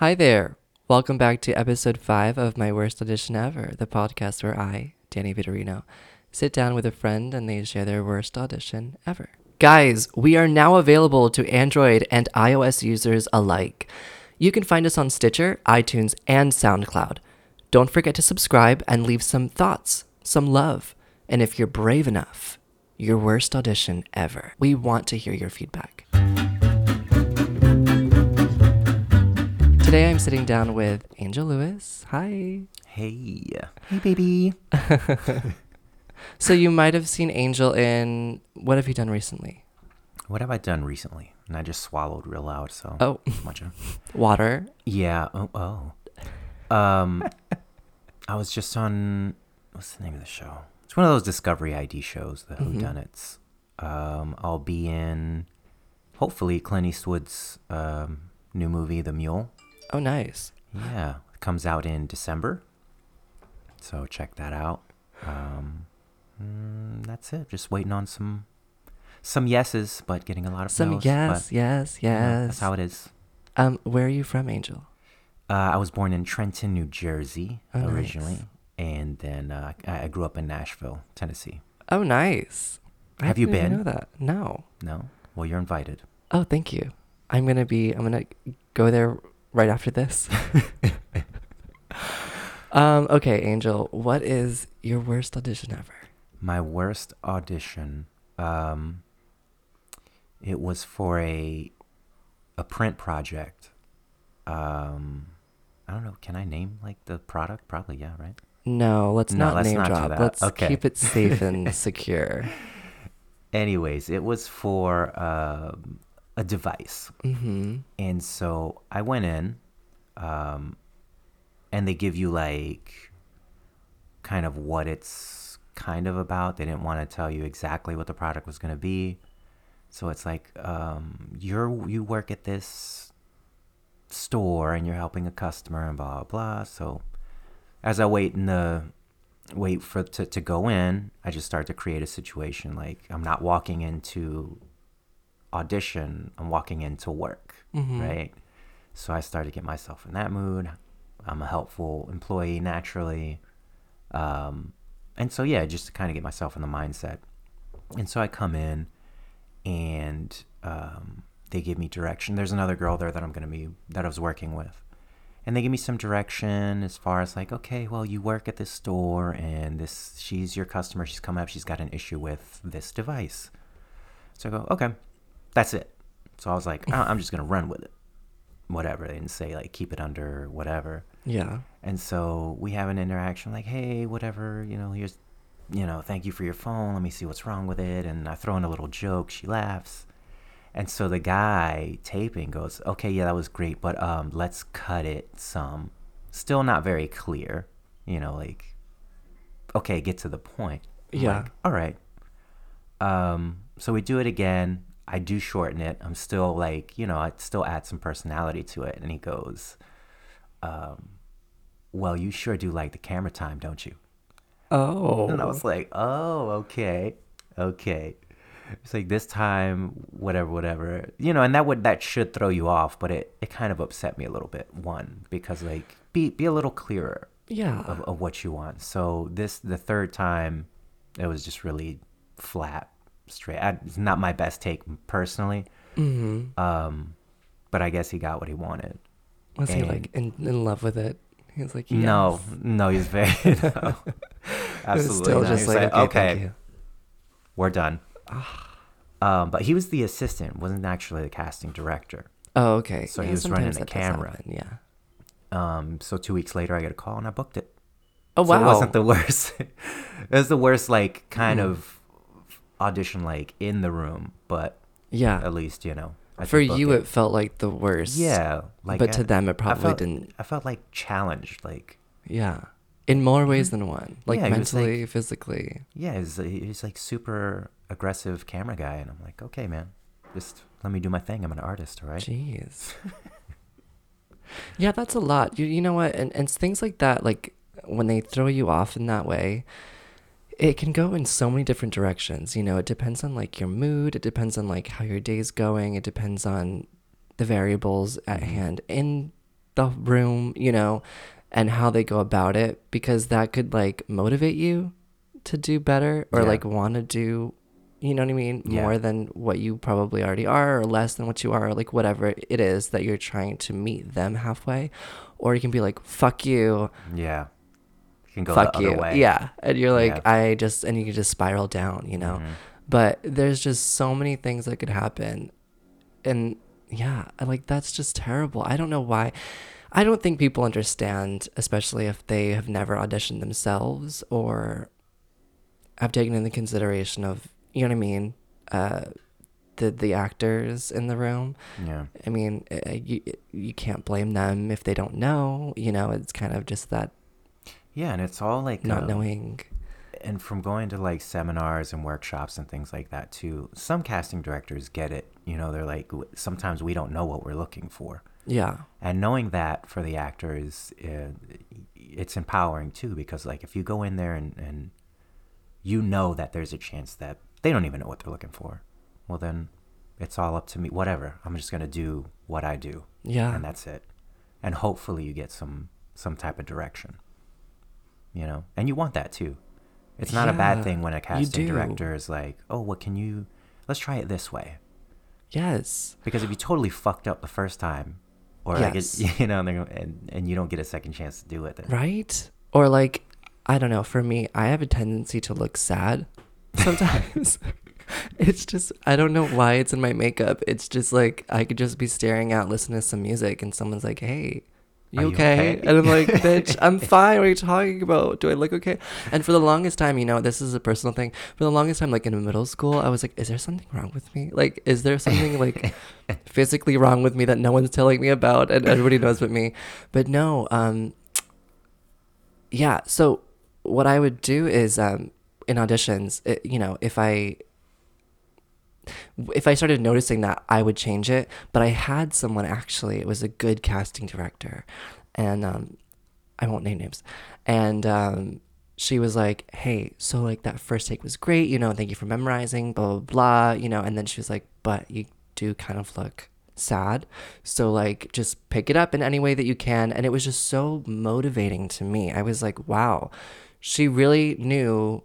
Hi there. Welcome back to episode 5 of My Worst Audition Ever, the podcast where I, Danny Vitorino, sit down with a friend and they share their worst audition ever. Guys, we are now available to Android and iOS users alike. You can find us on Stitcher, iTunes, and SoundCloud. Don't forget to subscribe and leave some thoughts, some love, and if you're brave enough, your worst audition ever. We want to hear your feedback. Today I'm sitting down with Angel Luis. Hi. Hey. Hey, baby. So you might have seen Angel in what have you done recently? What have I done recently? And I just swallowed real loud, so. Oh, Much of. water. Yeah. Oh, oh. Um, I was just on. What's the name of the show? It's one of those Discovery ID shows, the Mhm. Whodunits. Um, I'll be in, hopefully, Clint Eastwood's um, new movie, The Mule. Oh, nice. Yeah, it comes out in December. So check that out. Um, mm, that's it. Just waiting on some some yeses, but getting a lot of Some no's, yes, but, yes, yes. that's how it is. Um, where are you from, Angel? Uh, I was born in Trenton, New Jersey, Oh, nice. originally, and then uh, I, I grew up in Nashville, Tennessee. Oh, nice. I Have you been? Know that? No. No, well, you're invited. Oh, thank you. I'm gonna be. I'm gonna go there right after this. um. Okay, Angel. What is your worst audition ever? My worst audition. Um, it was for a a print project. Um, I don't know. Can I name like the product? Probably, yeah, right. No, let's No, not let's name not drop. Let's Okay. keep it safe and secure. Anyways, it was for um, a device, Mm-hmm. and so I went in, um, and they give you like kind of what it's kind of about. They didn't want to tell you exactly what the product was going to be, so it's like um, you're you work at this store and you're helping a customer and blah blah blah. So as I wait in the wait for to, to go in, I just start to create a situation like I'm not walking into audition, I'm walking into work, Mhm. right? So I start to get myself in that mood. I'm a helpful employee naturally. Um, and so yeah, just to kind of get myself in the mindset. And so I come in and um, they give me direction. There's another girl there that I'm going to be that I was working with. And they give me some direction as far as like, okay, well, you work at this store and this she's your customer, she's come up, she's got an issue with this device. So I go, okay, that's it. So I was like, "I- I'm just gonna run with it. Whatever. They didn't say like keep it under whatever. Yeah. And so we have an interaction like, hey, whatever, you know, here's, you know, thank you for your phone. Let me see what's wrong with it. And I throw in a little joke. She laughs. And so the guy taping goes, okay, yeah, that was great, but um, let's cut it some. Still not very clear, you know, like, okay, get to the point. I'm Yeah. like, All right. Um, so we do it again. I do shorten it. I'm still like, you know, I still add some personality to it. And he goes, um, well, you sure do like the camera time, don't you? Oh. And I was like, oh, okay, okay. It's like this time, whatever, whatever, you know, and that would that should throw you off, but it it kind of upset me a little bit. One because like be be a little clearer yeah. of, of what you want. So this the third time, it was just really flat, straight. I, it's not my best take personally, mm-hmm. um, but I guess he got what he wanted. Was he like in, in love with it? He was like, yes. No, no, he's very no. Absolutely still not. just like, like, okay, okay, we're done. um, but he was the assistant, wasn't actually the casting director. Oh, okay. So he was running the camera. happen, Yeah. Um, so two weeks later, I get a call and I booked it. Oh So wow. it wasn't the worst. it was the worst, like kind Mm. of audition, like in the room, but yeah. at least you know. I For you, it. it felt like the worst. yeah, like but I- to them, it I probably felt, didn't. I felt like challenged, like Yeah. In more ways than one. Like. Yeah, was like- mentally, physically. yeah, he's he's like super aggressive camera guy, and I'm like, okay, man, just let me do my thing. I'm an artist, all right? Jeez. yeah, that's a lot. You you know what? And and things like that, like when they throw you off in that way, it can go in so many different directions. You know, it depends on like your mood. It depends on like how your day's going. It depends on the variables at Mhm. hand. In the room, you know, and how they go about it because that could like motivate you to do better or Yeah. like want to do you know what I mean Yeah. more than what you probably already are or less than what you are or like whatever it is that you're trying to meet them halfway or you can be like fuck you Yeah. Can go fuck the you. way. yeah. And you're like Yeah. I just and you can just spiral down you know? Mhm. but there's just so many things that could happen. And yeah like that's just terrible. I don't know why. I don't think people understand especially if they have never auditioned themselves or have taken into consideration of you know what i mean? Uh the the actors in the room. Yeah. i mean uh, you you can't blame them if they don't know you know? It's kind of just that Yeah, and it's all like not um, knowing. and from going to like seminars and workshops and things like that too some casting directors get it you know they're like sometimes we don't know what we're looking for. Yeah. And knowing that for the actors uh, it's empowering too because like if you go in there and, and you know that there's a chance that they don't even know what they're looking for well then it's all up to me whatever i'm just going to do what i do. Yeah. And that's it. And hopefully you get some some type of direction you know and you want that too it's not a bad thing when a casting director is like oh what can you let's try it this way yes because if you totally fucked up the first time or like Yes. it, you know and, and and you don't get a second chance to do it then Right? Or like, I don't know, for me, I have a tendency to look sad sometimes. it's just, I don't know why it's in my makeup. It's just like, I could just be staring out, listening to some music, and someone's like, hey, you okay? okay? And I'm like, bitch, I'm fine. What are you talking about? Do I look okay? And for the longest time, you know, this is a personal thing. For the longest time, like in middle school, I was like, is there something wrong with me? Like, is there something like physically wrong with me that no one's telling me about and everybody knows but me? But no, um, yeah. So what I would do is, um, in auditions, it, you know, if I if I started noticing that, I would change it. But I had someone actually; it was a good casting director, and um, I won't name names. And um, she was like, "Hey, so like that first take was great, you know. Thank you for memorizing, blah blah blah, you know." And then she was like, "But you do kind of look sad, so like just pick it up in any way that you can." And it was just so motivating to me. I was like, "Wow, she really knew,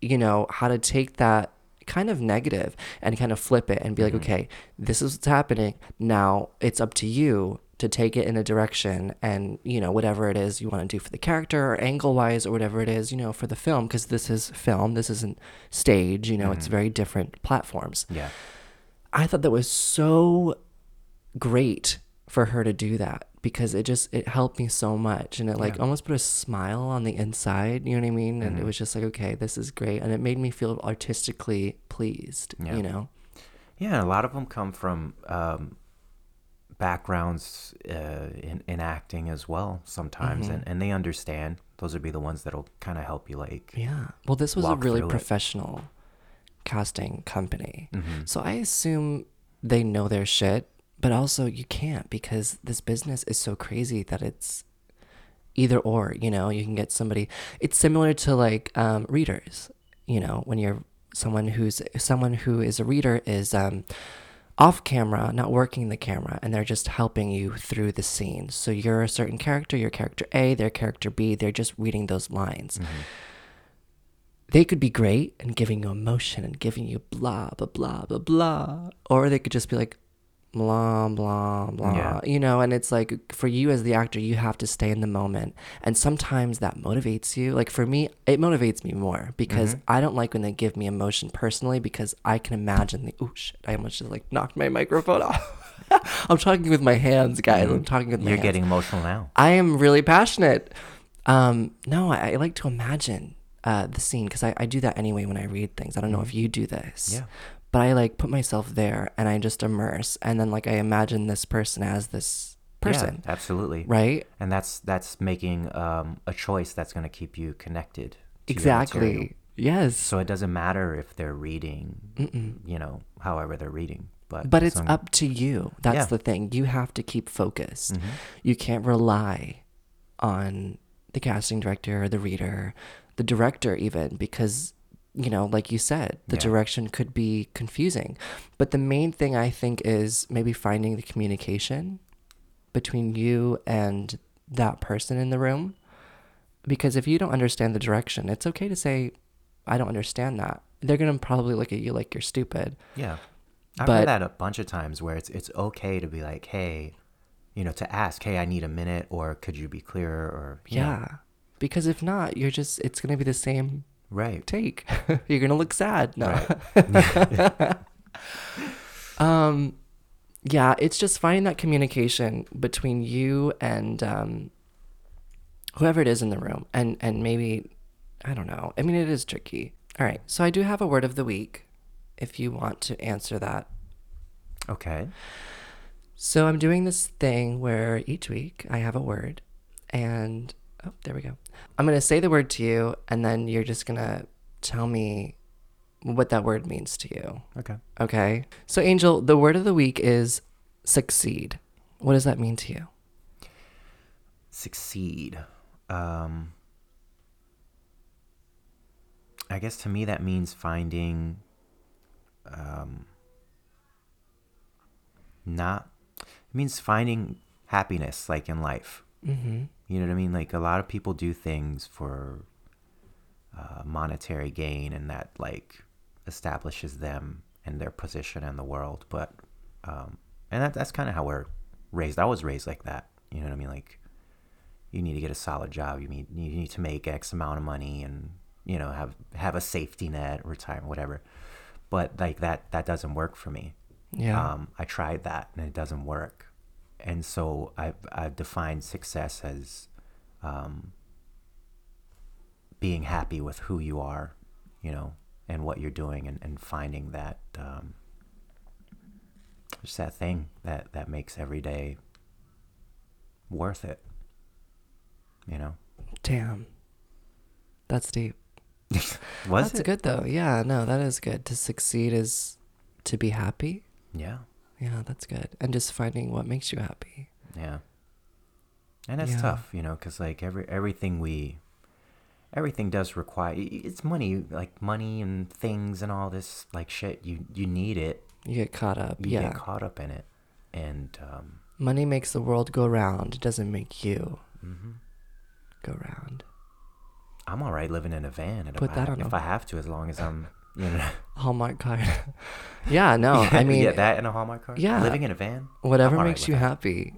you know, how to take that." Kind of negative and kind of flip it and be like mm-hmm. okay this is what's happening. Now it's up to you to take it in a direction and you know whatever it is you want to do for the character or angle wise or whatever it is you know for the film because this is film this isn't stage you know it's mm-hmm. very different platforms. Yeah. I thought that was so great for her to do that because it just it helped me so much and it like Yeah. almost put a smile on the inside you know what i mean and it Mhm. was just like okay this is great and it made me feel artistically pleased Yeah. you know yeah and a lot of them come from um backgrounds uh, in, in acting as well sometimes Mhm. and, and they understand those would be the ones that'll kind of help you like yeah well this was a really through it. professional casting company mhm. so i assume they know their shit but also you can't because this business is so crazy that it's either or you know? You can get somebody it's similar to like um, readers you know? When you're someone who's someone who is a reader is um, off camera not working the camera and they're just helping you through the scene. So you're a certain character you're character a they're character b they're just reading those lines. Mhm. they could be great and giving you emotion and giving you blah blah blah blah blah or they could just be like blah blah blah Yeah. you know and it's like for you as the actor you have to stay in the moment and sometimes that motivates you like for me it motivates me more because Mhm. i don't like when they give me emotion personally because i can imagine the oh shit i almost just like knocked my microphone off i'm talking with my hands guys i'm talking with my Mm-hmm. you're hands. getting emotional now I am really passionate. Um, no, I, I like to imagine uh, the scene because I, I do that anyway when I read things. I don't know if you do this. Mm-hmm. yeah But I like put myself there and I just immerse and then like I imagine this person as this person, yeah, absolutely right? and that's that's making um, a choice that's going to keep you connected to Exactly. Yes. so it doesn't matter if they're reading Mm-mm. you know however they're reading but But it's up to you. That's Yeah. the thing. You have to keep focused. Mhm. You can't rely on the casting director or the reader, the director even because you know, like you said, the Yeah. direction could be confusing. But the main thing I think is maybe finding the communication between you and that person in the room. Because if you don't understand the direction, it's okay to say, I don't understand that. They're going to probably look at you like you're stupid. Yeah. I've But- heard that a bunch of times where it's it's okay to be like, hey, you know, to ask, hey, I need a minute, or could you be clearer, or you know, Yeah. Because if not, you're just, it's going to be the same right, take. you're going to look sad. No. right, Um, yeah, it's just finding that communication between you and um, whoever it is in the room, and and maybe I don't know. I mean, it is tricky. All right, so I do have a word of the week, if you want to answer that. okay, So I'm doing this thing where each week I have a word, and oh, there we go. I'm gonna say the word to you, and then you're just gonna tell me what that word means to you. okay. Okay. So, Angel, the word of the week is succeed. What does that mean to you? Succeed. Um, I guess to me that means finding, um, not. It means finding happiness, like in life. Mm-hmm. You know what I mean? Like a lot of people do things for uh, monetary gain, and that like establishes them and their position in the world. But um, and that, that's kind of how we're raised. I was raised like that. You know what I mean? Like you need to get a solid job. You need you need to make X amount of money, and you know have have a safety net, retirement, whatever. But like that that doesn't work for me. Yeah. Um, I tried that and it doesn't work. And so I've, I've defined success as um, being happy with who you are, you know, and what you're doing and, and finding that um, just that thing that, that makes every day worth it, you know? Damn. That's deep. Was That's it? good, though. Yeah, no, that is good. To succeed is to be happy. Yeah. Yeah, that's good. And just finding what makes you happy. Yeah. And it's Yeah. tough, you know, because like every everything we, everything does require. It's money, like money and things and all this like shit. You you need it. You get caught up. You yeah. get caught up in it, and um, Money makes the world go round. It doesn't make you mhm. go round. I'm all right living in a van, and Put if, that I, on if a- I have to, as long as I'm, know, Hallmark card. yeah, no, I mean, yeah, that and a Hallmark card. yeah. living in a van. whatever I'm makes with you that. happy.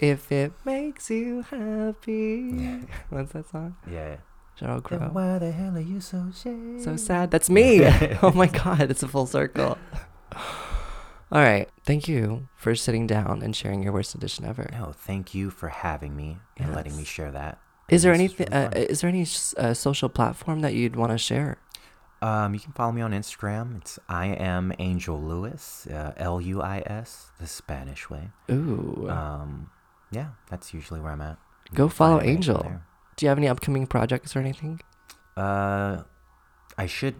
If it makes you happy. Yeah. What's that song? Yeah. Sheryl Then Crow. why the hell are you so sad? So sad. That's me. oh my God. It's a full circle. All right. Thank you for sitting down and sharing your worst edition ever. No, thank you for having me and letting me share that. Is there anything? really Uh, is there any uh, social platform that you'd want to share? Um, you can follow me on Instagram. It's I am Angel Luis, uh, L U I S, the Spanish way. Ooh. Um, yeah, that's usually where I'm at. You Go follow Angel. Do you have any upcoming projects or anything? Uh, I should.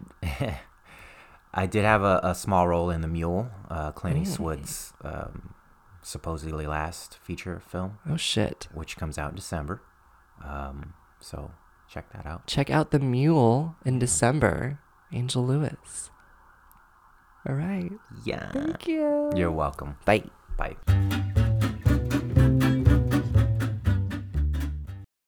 I did have a, a small role in the Mule, uh, Clint Eastwood's um, supposedly last feature film, Oh shit. which comes out in December. Um, so check that out. Check out the Mule in December. Angel Luis. All right. Yeah, Thank you. you're welcome. Bye. Bye.